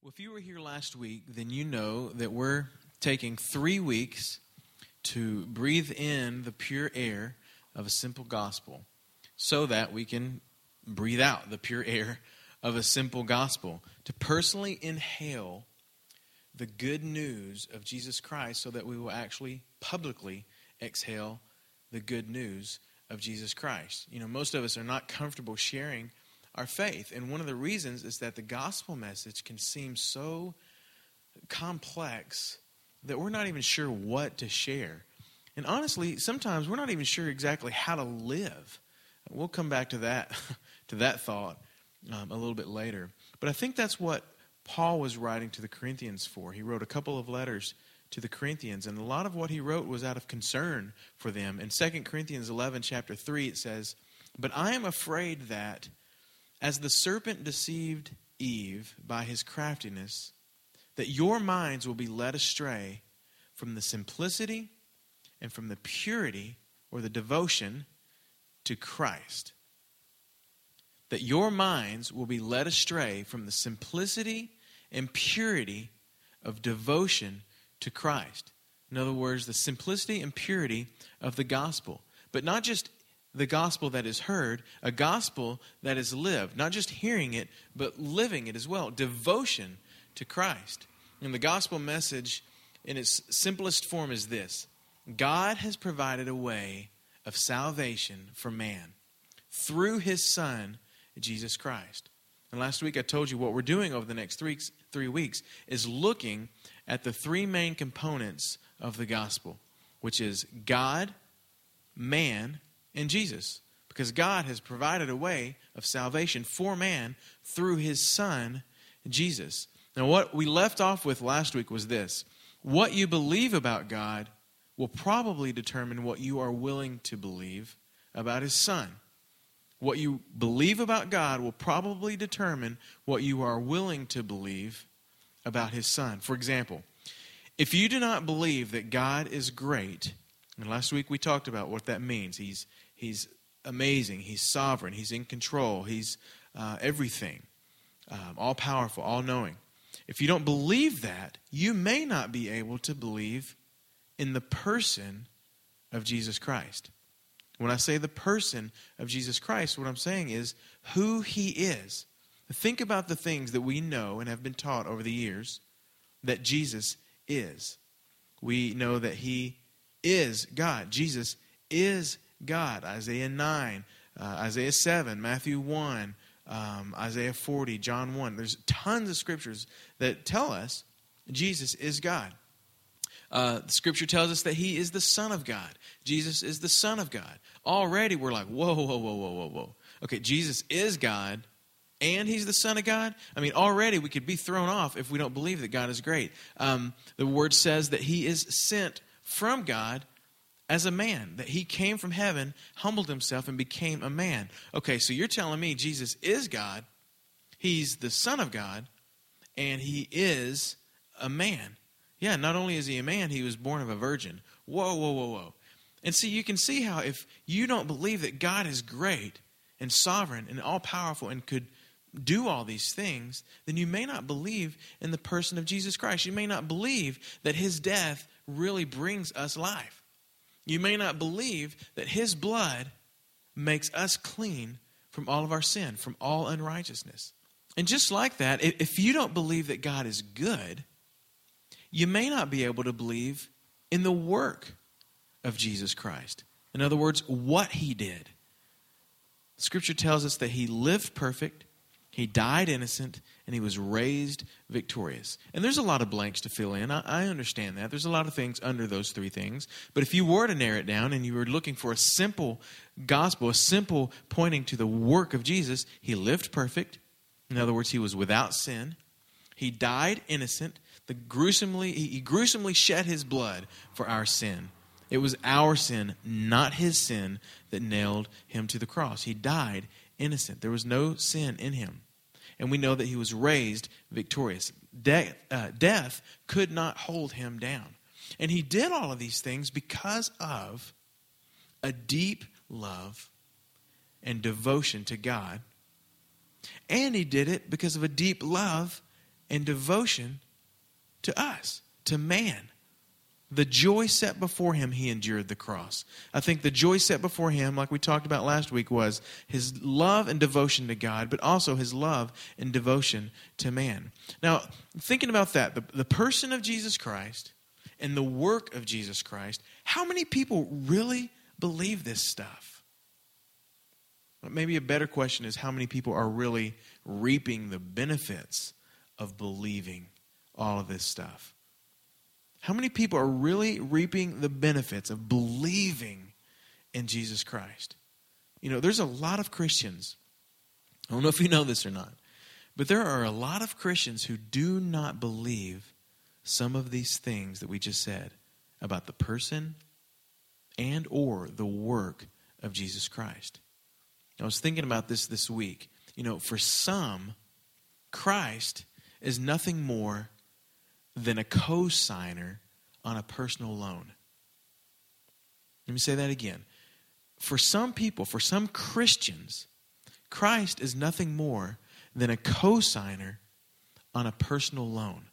Well, if you were here last week, then you know that we're taking three weeks to breathe in the pure air of a simple gospel so that we can breathe out the pure air of a simple gospel, to personally inhale the good news of Jesus Christ so that we will actually publicly exhale the good news of Jesus Christ. You know, most of us are not comfortable sharing our faith. And one of the reasons is that the gospel message can seem so complex that we're not even sure what to share. And honestly, sometimes we're not even sure exactly how to live. We'll come back to that to that thought um, a little bit later. But I think that's what Paul was writing to the Corinthians for. He wrote a couple of letters to the Corinthians, and a lot of what he wrote was out of concern for them. In 2 Corinthians 11, chapter 3, it says, But I am afraid that as the serpent deceived Eve by his craftiness, that your minds will be led astray from the simplicity and from the purity or the devotion to Christ. That your minds will be led astray from the simplicity and purity of devotion to Christ. In other words, the simplicity and purity of the gospel. But not just the gospel that is heard, a gospel that is lived. Not just hearing it, but living it as well. Devotion to Christ. And the gospel message, in its simplest form, is this God has provided a way of salvation for man through his Son, Jesus Christ. And last week I told you what we're doing over the next three, three weeks is looking at the three main components of the gospel, which is God, man, and Jesus. Because God has provided a way of salvation for man through his Son, Jesus. Now, what we left off with last week was this what you believe about God will probably determine what you are willing to believe about his Son. What you believe about God will probably determine what you are willing to believe about his Son. For example, if you do not believe that God is great, and last week we talked about what that means. He's He's amazing. He's sovereign. He's in control. He's uh, everything, um, all powerful, all knowing. If you don't believe that, you may not be able to believe in the person of Jesus Christ. When I say the person of Jesus Christ, what I'm saying is who he is. Think about the things that we know and have been taught over the years that Jesus is. We know that he is God. Jesus is God. Isaiah 9, uh, Isaiah 7, Matthew 1, um, Isaiah 40, John 1. There's tons of scriptures that tell us Jesus is God. Uh, the scripture tells us that he is the Son of God. Jesus is the Son of God. Already we're like, whoa, whoa, whoa, whoa, whoa, whoa. Okay, Jesus is God and he's the Son of God. I mean, already we could be thrown off if we don't believe that God is great. Um, the word says that he is sent from God as a man, that he came from heaven, humbled himself, and became a man. Okay, so you're telling me Jesus is God, he's the Son of God, and he is a man. Yeah, not only is he a man, he was born of a virgin. Whoa, whoa, whoa, whoa. And see, you can see how if you don't believe that God is great and sovereign and all powerful and could do all these things, then you may not believe in the person of Jesus Christ. You may not believe that his death really brings us life. You may not believe that his blood makes us clean from all of our sin, from all unrighteousness. And just like that, if you don't believe that God is good, you may not be able to believe in the work of Jesus Christ. In other words, what he did. Scripture tells us that he lived perfect, he died innocent, and he was raised victorious. And there's a lot of blanks to fill in. I, I, understand that. There's a lot of things under those three things. But if you were to narrow it down and you were looking for a simple gospel, a simple pointing to the work of Jesus, he lived perfect. In other words, he was without sin. He died innocent. The gruesomely, he gruesomely shed his blood for our sin. It was our sin, not his sin, that nailed him to the cross. He died innocent. There was no sin in him and we know that he was raised victorious. De- uh, death could not hold him down. And he did all of these things because of a deep love and devotion to God. And he did it because of a deep love and devotion to us, to man. The joy set before him, he endured the cross. I think the joy set before him, like we talked about last week, was his love and devotion to God, but also his love and devotion to man. Now, thinking about that, the, the person of Jesus Christ and the work of Jesus Christ, how many people really believe this stuff? Maybe a better question is how many people are really reaping the benefits of believing all of this stuff? How many people are really reaping the benefits of believing in Jesus Christ? You know, there's a lot of Christians. I don't know if you know this or not, but there are a lot of Christians who do not believe some of these things that we just said about the person and or the work of Jesus Christ. I was thinking about this this week. You know, for some, Christ is nothing more than a co-signer on a personal loan. Let me say that again. For some people, for some Christians, Christ is nothing more than a co-signer on a personal loan.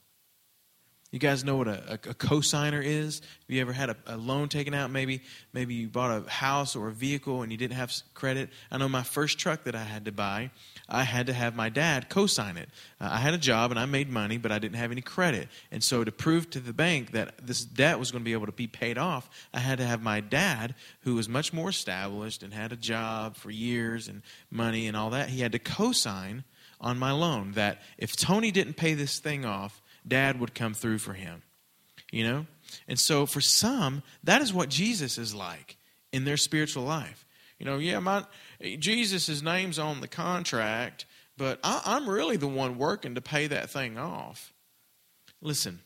You guys know what a, a, a cosigner is? Have you ever had a, a, loan taken out? Maybe maybe you bought a house or a vehicle and you didn't have credit. I know my first truck that I had to buy, I had to have my dad co-sign it. Uh, I had a job and I made money, but I didn't have any credit. And so to prove to the bank that this debt was going to be able to be paid off, I had to have my dad, who was much more established and had a job for years and money and all that, he had to co-sign on my loan that if Tony didn't pay this thing off, dad would come through for him. You know? And so for some, that is what Jesus is like in their spiritual life. You know, yeah, my Jesus' name's on the contract, but I, I'm really the one working to pay that thing off. Listen,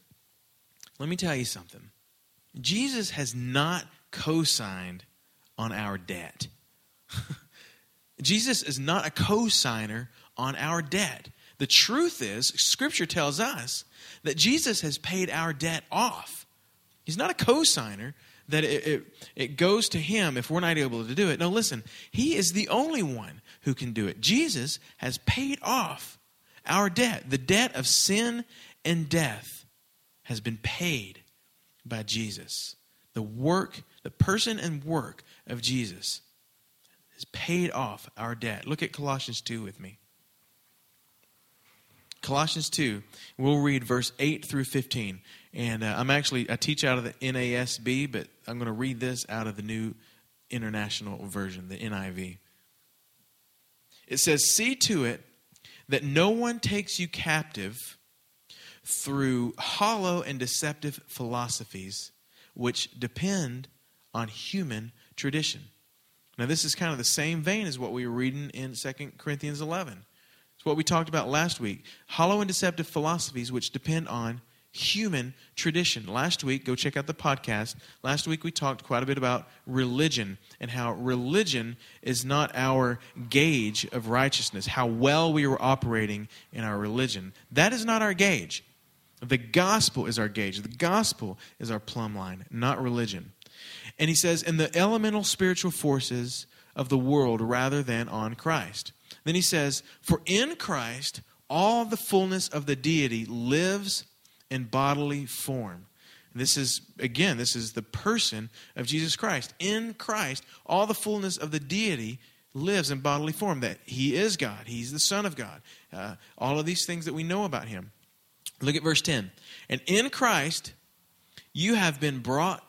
let me tell you something. Jesus has not co signed on our debt. Jesus is not a co signer on our debt. The truth is, Scripture tells us that Jesus has paid our debt off. He's not a co-signer that it, it, it, goes to him if we're not able to do it. No, listen, he is the only one who can do it. Jesus has paid off our debt. The debt of sin and death has been paid by Jesus. The work, the person and work of Jesus has paid off our debt. Look at Colossians 2 with me. Colossians 2, we'll read verse 8 through 15. And uh, I'm actually, I teach out of the NASB, but I'm going to read this out of the New International Version, the NIV. It says, See to it that no one takes you captive through hollow and deceptive philosophies which depend on human tradition. Now, this is kind of the same vein as what we were reading in 2 Corinthians 11. It's what we talked about last week. Hollow and deceptive philosophies which depend on human tradition. Last week, go check out the podcast. Last week, we talked quite a bit about religion and how religion is not our gauge of righteousness, how well we were operating in our religion. That is not our gauge. The gospel is our gauge. The gospel is our plumb line, not religion. And he says, in the elemental spiritual forces of the world rather than on Christ. Then he says, For in Christ all the fullness of the deity lives in bodily form. This is, again, this is the person of Jesus Christ. In Christ, all the fullness of the deity lives in bodily form. That he is God, he's the Son of God. Uh, all of these things that we know about him. Look at verse 10. And in Christ, you have been brought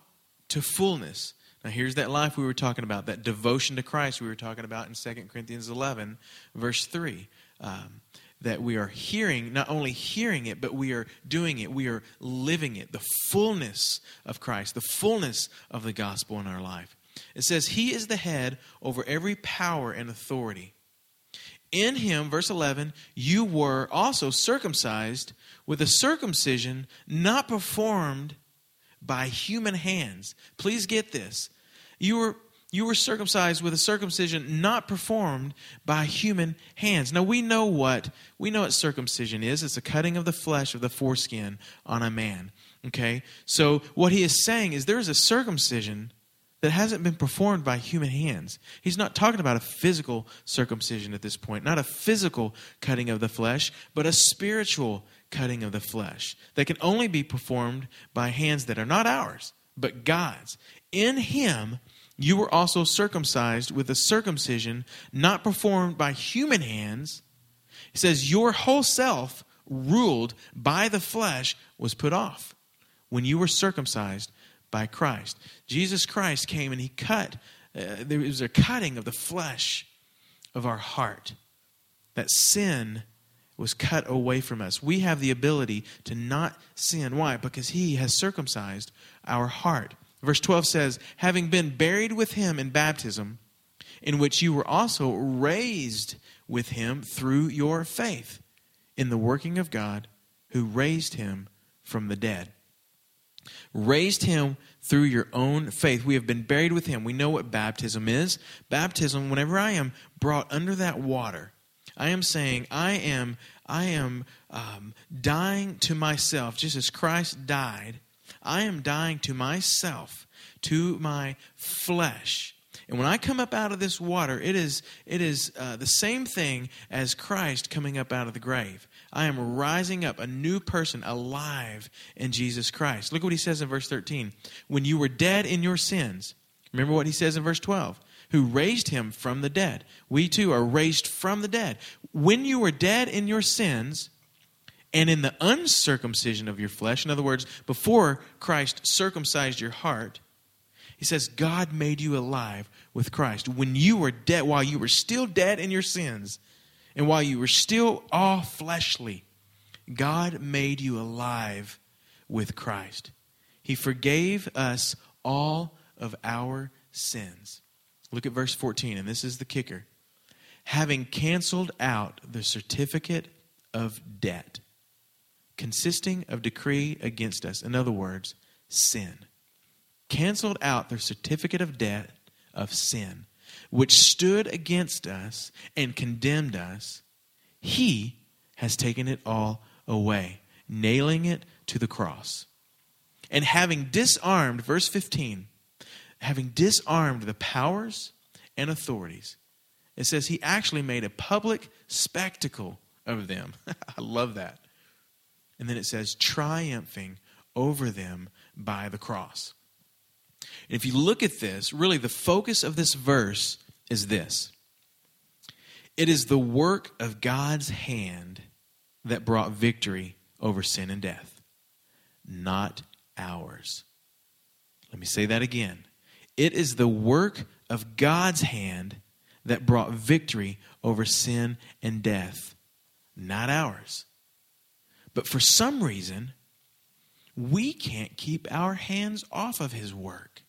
to fullness. Now, here's that life we were talking about, that devotion to Christ we were talking about in 2 Corinthians 11, verse 3. Um, that we are hearing, not only hearing it, but we are doing it. We are living it. The fullness of Christ, the fullness of the gospel in our life. It says, He is the head over every power and authority. In Him, verse 11, you were also circumcised with a circumcision not performed by human hands. Please get this. You were you were circumcised with a circumcision not performed by human hands. Now we know what we know what circumcision is. It's a cutting of the flesh of the foreskin on a man. Okay? So what he is saying is there is a circumcision that hasn't been performed by human hands. He's not talking about a physical circumcision at this point, not a physical cutting of the flesh, but a spiritual cutting of the flesh that can only be performed by hands that are not ours, but God's. In Him, you were also circumcised with a circumcision not performed by human hands. He says, Your whole self, ruled by the flesh, was put off when you were circumcised by Christ. Jesus Christ came and he cut, uh, there was a cutting of the flesh of our heart. That sin was cut away from us. We have the ability to not sin. Why? Because he has circumcised our heart. Verse 12 says, having been buried with him in baptism, in which you were also raised with him through your faith in the working of God who raised him from the dead raised him through your own faith. We have been buried with him. We know what baptism is. Baptism, whenever I am brought under that water, I am saying, I am, I am um, dying to myself, just as Christ died. I am dying to myself, to my flesh. And when I come up out of this water, it is, it is uh, the same thing as Christ coming up out of the grave. I am rising up, a new person, alive in Jesus Christ. Look what he says in verse 13. When you were dead in your sins, remember what he says in verse 12 who raised him from the dead. We too are raised from the dead. When you were dead in your sins and in the uncircumcision of your flesh, in other words, before Christ circumcised your heart, he says, God made you alive with Christ. When you were dead, while you were still dead in your sins, and while you were still all fleshly, God made you alive with Christ. He forgave us all of our sins. Look at verse 14, and this is the kicker. Having canceled out the certificate of debt consisting of decree against us, in other words, sin. Canceled out the certificate of debt of sin which stood against us and condemned us, he has taken it all away, nailing it to the cross. And having disarmed, verse 15, having disarmed the powers and authorities, it says he actually made a public spectacle of them. I love that. And then it says, triumphing over them by the cross. And if you look at this, really the focus of this verse is this it is the work of God's hand that brought victory over sin and death, not ours. Let me say that again. It is the work of God's hand that brought victory over sin and death, not ours. But for some reason, we can't keep our hands off of His work.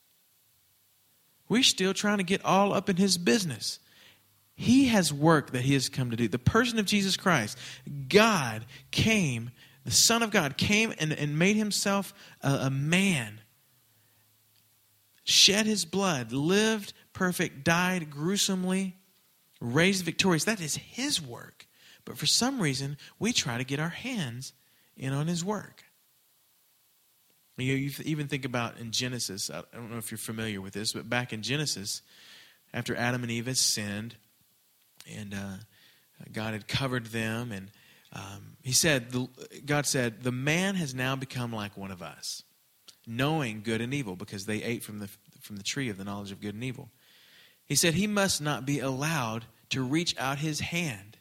We're still trying to get all up in his business. He has work that he has come to do. The person of Jesus Christ, God came, the Son of God came and, and made himself a, a man, shed his blood, lived perfect, died gruesomely, raised victorious. That is his work. But for some reason, we try to get our hands in on his work. You, you even think about in Genesis, I don't know if you're familiar with this, but back in Genesis, after Adam and Eve had sinned, and uh, God had covered them, and um, He said, the, God said, the man has now become like one of us, knowing good and evil, because they ate from the from the tree of the knowledge of good and evil. He said he must not be allowed to reach out his hand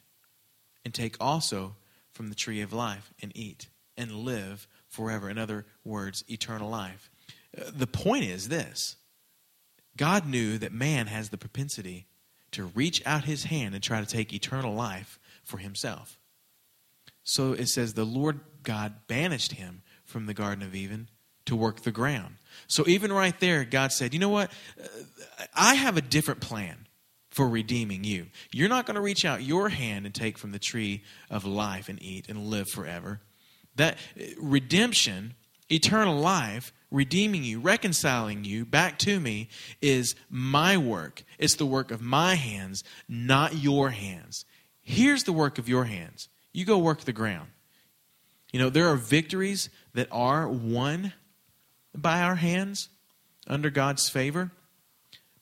and take also from the tree of life and eat and live forever. In other words, eternal life. Uh, the point is this God knew that man has the propensity to reach out his hand and try to take eternal life for himself. So it says, the Lord God banished him from the Garden of Eden to work the ground. So even right there, God said, you know what? Uh, I have a different plan for redeeming you. You're not going to reach out your hand and take from the tree of life and eat and live forever. That uh, redemption, eternal life, redeeming you, reconciling you back to me is my work. It's the work of my hands, not your hands. Here's the work of your hands. You go work the ground. You know, there are victories that are won by our hands under God's favor.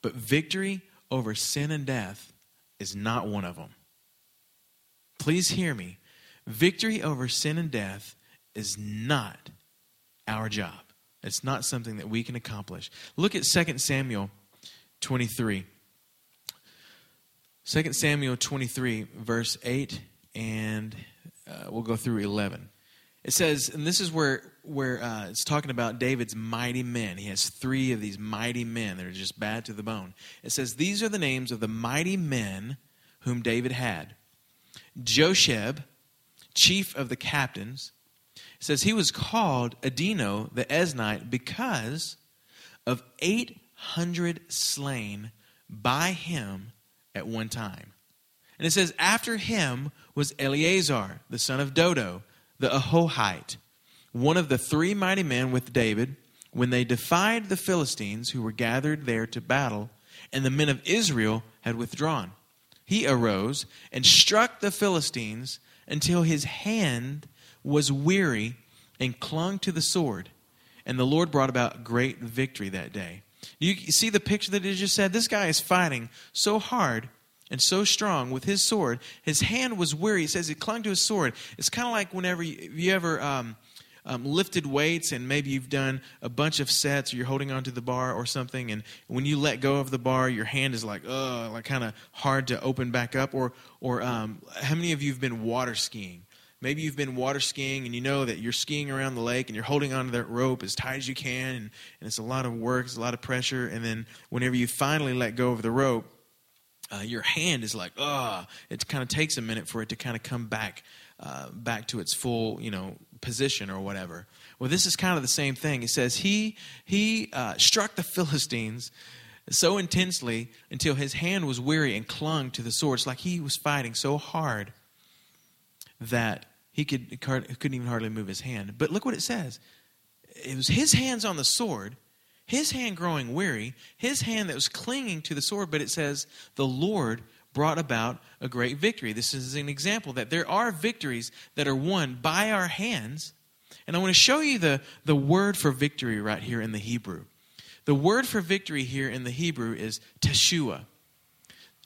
But victory over sin and death is not one of them. Please hear me. Victory over sin and death is not our job. It's not something that we can accomplish. Look at 2 Samuel 23. 2 Samuel 23, verse 8, and uh, we'll go through 11. It says, and this is where, where uh, it's talking about David's mighty men. He has three of these mighty men that are just bad to the bone. It says, These are the names of the mighty men whom David had Josheb, chief of the captains. Says, He was called Adino the Esnite because of 800 slain by him at one time. And it says, After him was Eleazar, the son of Dodo the Ahohite, one of the three mighty men with David, when they defied the Philistines who were gathered there to battle, and the men of Israel had withdrawn. He arose and struck the Philistines until his hand was weary and clung to the sword. And the Lord brought about great victory that day. You see the picture that he just said? This guy is fighting so hard and so strong with his sword. His hand was weary. He says he clung to his sword. It's kind of like whenever you, you ever um, um, lifted weights and maybe you've done a bunch of sets or you're holding onto the bar or something, and when you let go of the bar, your hand is like, ugh, like kind of hard to open back up. Or, or um, how many of you have been water skiing? Maybe you've been water skiing and you know that you're skiing around the lake and you're holding onto that rope as tight as you can, and, and it's a lot of work, it's a lot of pressure. And then whenever you finally let go of the rope, uh, your hand is like, ah, it kind of takes a minute for it to kind of come back, uh, back to its full, you know, position or whatever. Well, this is kind of the same thing. It says he he uh, struck the Philistines so intensely until his hand was weary and clung to the sword. It's like he was fighting so hard that he could couldn't even hardly move his hand. But look what it says. It was his hands on the sword his hand growing weary, his hand that was clinging to the sword, but it says, the Lord brought about a great victory. This is an example that there are victories that are won by our hands. And I want to show you the, the word for victory right here in the Hebrew. The word for victory here in the Hebrew is Teshua.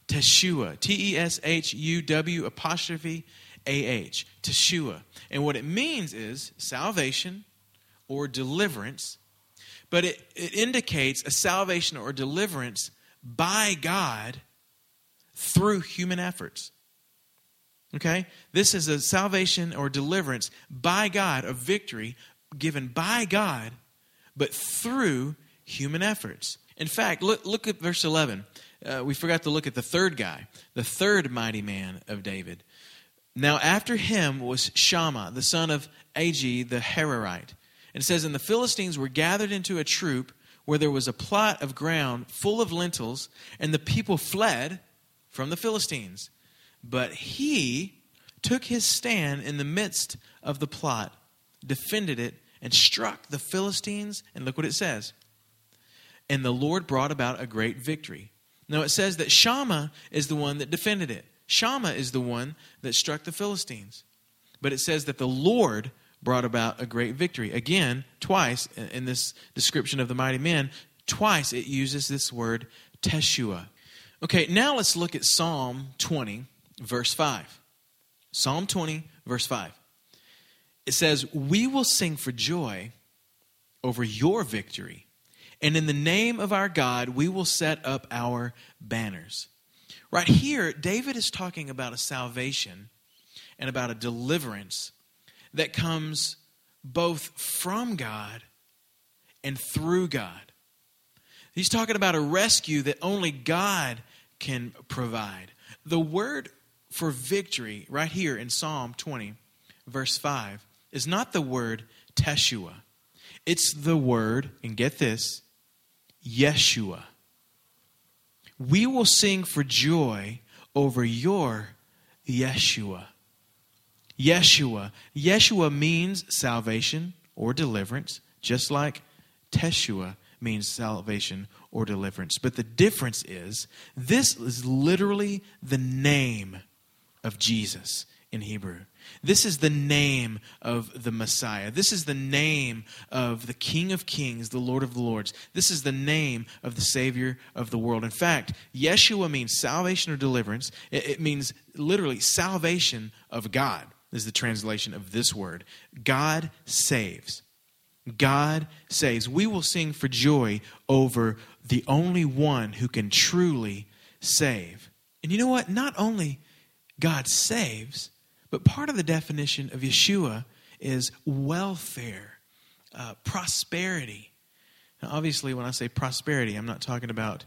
Teshua. T E S H U W apostrophe A H. Teshua. And what it means is salvation or deliverance but it, it indicates a salvation or deliverance by God through human efforts. Okay? This is a salvation or deliverance by God, a victory given by God, but through human efforts. In fact, look, look at verse 11. Uh, we forgot to look at the third guy, the third mighty man of David. Now, after him was Shammah, the son of Agee the Hararite. And it says, And the Philistines were gathered into a troop where there was a plot of ground full of lentils, and the people fled from the Philistines. But he took his stand in the midst of the plot, defended it, and struck the Philistines. And look what it says. And the Lord brought about a great victory. Now it says that Shammah is the one that defended it. Shammah is the one that struck the Philistines. But it says that the Lord brought about a great victory. Again, twice in this description of the mighty men, twice it uses this word Teshua. Okay, now let's look at Psalm 20, verse 5. Psalm 20, verse 5. It says, We will sing for joy over your victory, and in the name of our God, we will set up our banners. Right here, David is talking about a salvation and about a deliverance that comes both from God and through God. He's talking about a rescue that only God can provide. The word for victory, right here in Psalm 20, verse 5, is not the word Teshua. It's the word, and get this, Yeshua. We will sing for joy over your Yeshua. Yeshua. Yeshua means salvation or deliverance, just like Teshua means salvation or deliverance. But the difference is this is literally the name of Jesus in Hebrew. This is the name of the Messiah. This is the name of the King of Kings, the Lord of the Lords. This is the name of the Savior of the world. In fact, Yeshua means salvation or deliverance. It, means literally salvation of God, is the translation of this word. God saves. God saves. We will sing for joy over the only one who can truly save. And you know what? Not only God saves, but part of the definition of Yeshua is welfare, uh, prosperity. Now, obviously, when I say prosperity, I'm not talking about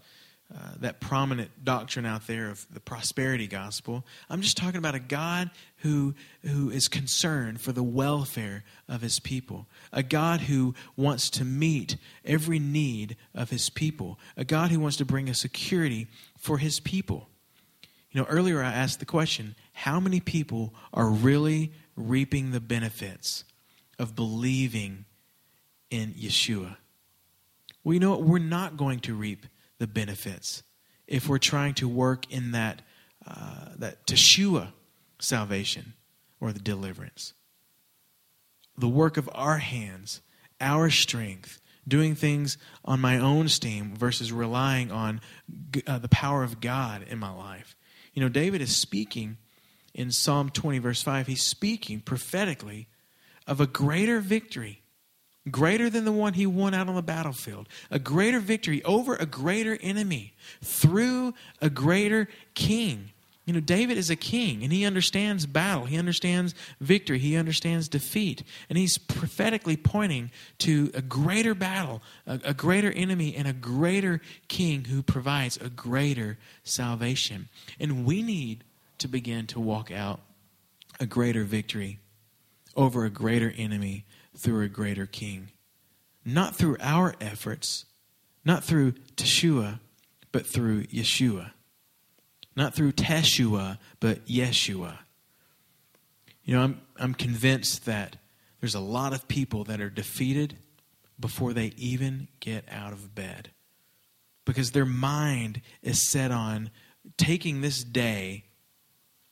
uh, that prominent doctrine out there of the prosperity gospel. I'm just talking about a God who, who is concerned for the welfare of his people, a God who wants to meet every need of his people, a God who wants to bring a security for his people. You know, earlier I asked the question how many people are really reaping the benefits of believing in Yeshua? Well, you know what? We're not going to reap the benefits if we're trying to work in that, uh, that Teshua salvation or the deliverance. The work of our hands, our strength, doing things on my own steam versus relying on uh, the power of God in my life. You know, David is speaking in Psalm 20, verse 5, he's speaking prophetically of a greater victory, greater than the one he won out on the battlefield, a greater victory over a greater enemy through a greater king. You know, David is a king and he understands battle. He understands victory. He understands defeat. And he's prophetically pointing to a greater battle, a, a, greater enemy, and a greater king who provides a greater salvation. And we need to begin to walk out a greater victory over a greater enemy through a greater king. Not through our efforts, not through Teshua, but through Yeshua. Not through Teshua, but Yeshua. You know, I'm, I'm convinced that there's a lot of people that are defeated before they even get out of bed because their mind is set on taking this day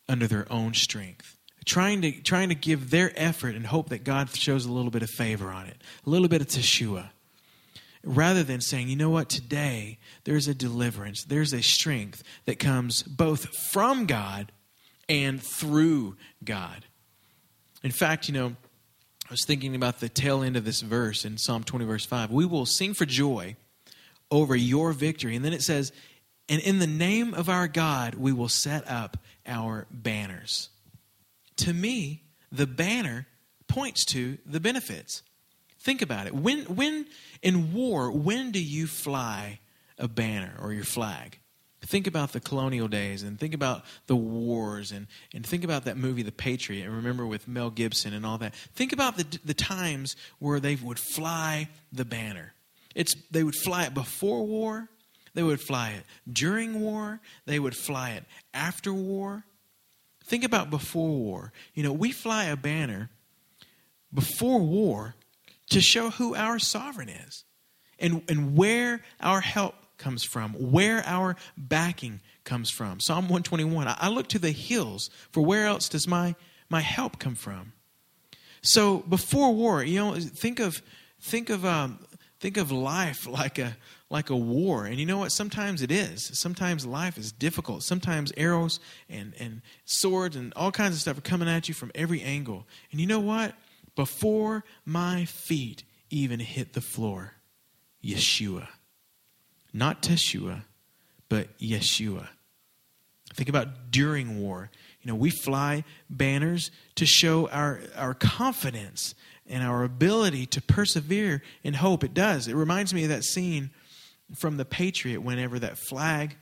under their own strength trying to trying to give their effort and hope that God shows a little bit of favor on it, a little bit of teshua rather than saying, you know what, today there's a deliverance, there's a strength that comes both from God and through God. In fact, you know, I was thinking about the tail end of this verse in Psalm 20, verse 5. We will sing for joy over your victory. And then it says, and in the name of our God, we will set up our banners. To me, the banner points to the benefits. Think about it. When, when in war, when do you fly a banner or your flag? Think about the colonial days and think about the wars and, and think about that movie, The Patriot, and remember with Mel Gibson and all that. Think about the, the times where they would fly the banner. It's, they would fly it before war, they would fly it during war, they would fly it after war. Think about before war. You know, we fly a banner before war to show who our sovereign is and, and where our help comes from, where our backing comes from. Psalm 121 I look to the hills, for where else does my, my help come from? So before war, you know, think of think of um, think of life like a like a war. And you know what? Sometimes it is. Sometimes life is difficult. Sometimes arrows and, and swords and all kinds of stuff are coming at you from every angle. And you know what? Before my feet even hit the floor. Yeshua. Not Teshua, but Yeshua. Think about during war. You know, we fly banners to show our, our confidence and our ability to persevere in hope. It does. It reminds me of that scene from The Patriot whenever that flag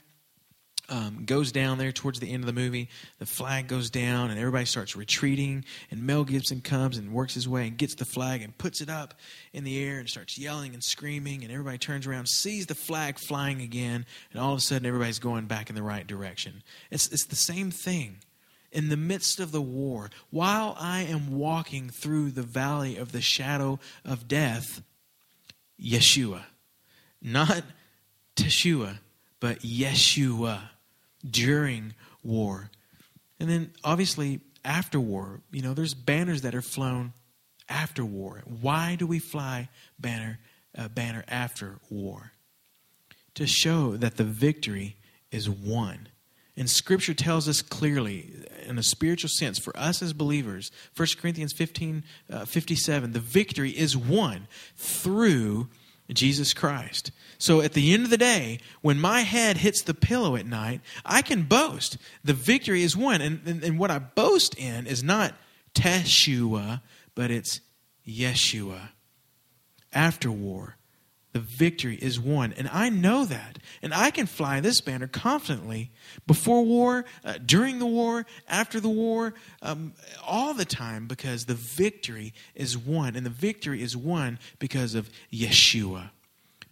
um, goes down there towards the end of the movie. The flag goes down, and everybody starts retreating. And Mel Gibson comes and works his way and gets the flag and puts it up in the air and starts yelling and screaming. And everybody turns around, sees the flag flying again, and all of a sudden, everybody's going back in the right direction. It's, it's the same thing. In the midst of the war, while I am walking through the valley of the shadow of death, Yeshua, not Teshua, but Yeshua during war. And then obviously after war. You know, there's banners that are flown after war. Why do we fly banner uh, banner after war? To show that the victory is won. And Scripture tells us clearly, in a spiritual sense, for us as believers, 1 Corinthians 15 uh, 57, the victory is won through Jesus Christ. So at the end of the day, when my head hits the pillow at night, I can boast. The victory is won. And, and, and what I boast in is not Teshua, but it's Yeshua. After war, the victory is won. And I know that. And I can fly this banner confidently before war, uh, during the war, after the war, um, all the time because the victory is won. And the victory is won because of Yeshua,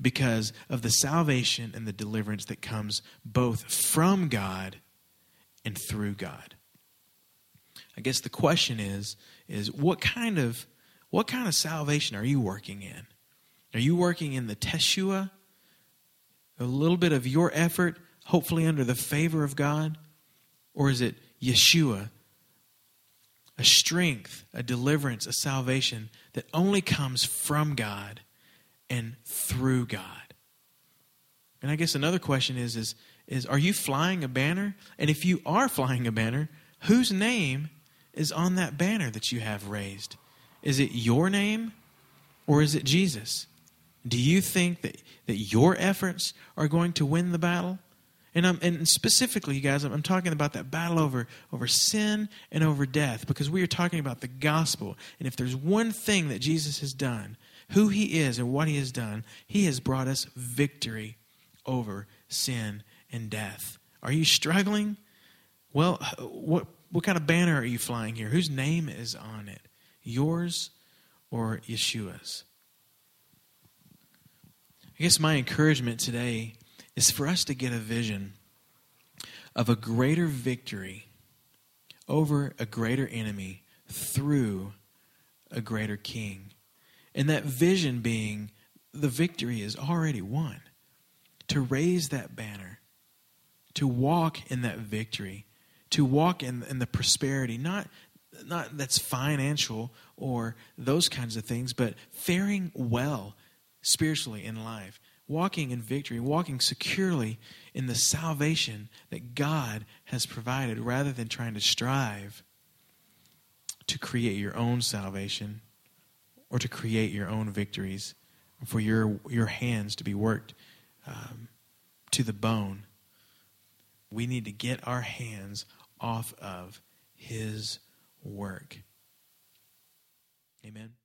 because of the salvation and the deliverance that comes both from God and through God. I guess the question is, is what kind of what kind of salvation are you working in? Are you working in the Teshua? A little bit of your effort, hopefully under the favor of God? Or is it Yeshua? A strength, a deliverance, a salvation that only comes from God and through God. And I guess another question is, is, is are you flying a banner? And if you are flying a banner, whose name is on that banner that you have raised? Is it your name or is it Jesus? Do you think that, that your efforts are going to win the battle? And, I'm, and specifically, you guys, I'm, I'm talking about that battle over, over sin and over death because we are talking about the gospel. And if there's one thing that Jesus has done, who he is and what he has done, he has brought us victory over sin and death. Are you struggling? Well, what, what kind of banner are you flying here? Whose name is on it? Yours or Yeshua's? I guess my encouragement today is for us to get a vision of a greater victory over a greater enemy through a greater king. And that vision being the victory is already won. To raise that banner, to walk in that victory, to walk in, in the prosperity, not, not that's financial or those kinds of things, but faring well spiritually in life, walking in victory, walking securely in the salvation that God has provided rather than trying to strive to create your own salvation or to create your own victories, for your, your hands to be worked um, to the bone. We need to get our hands off of His work. Amen.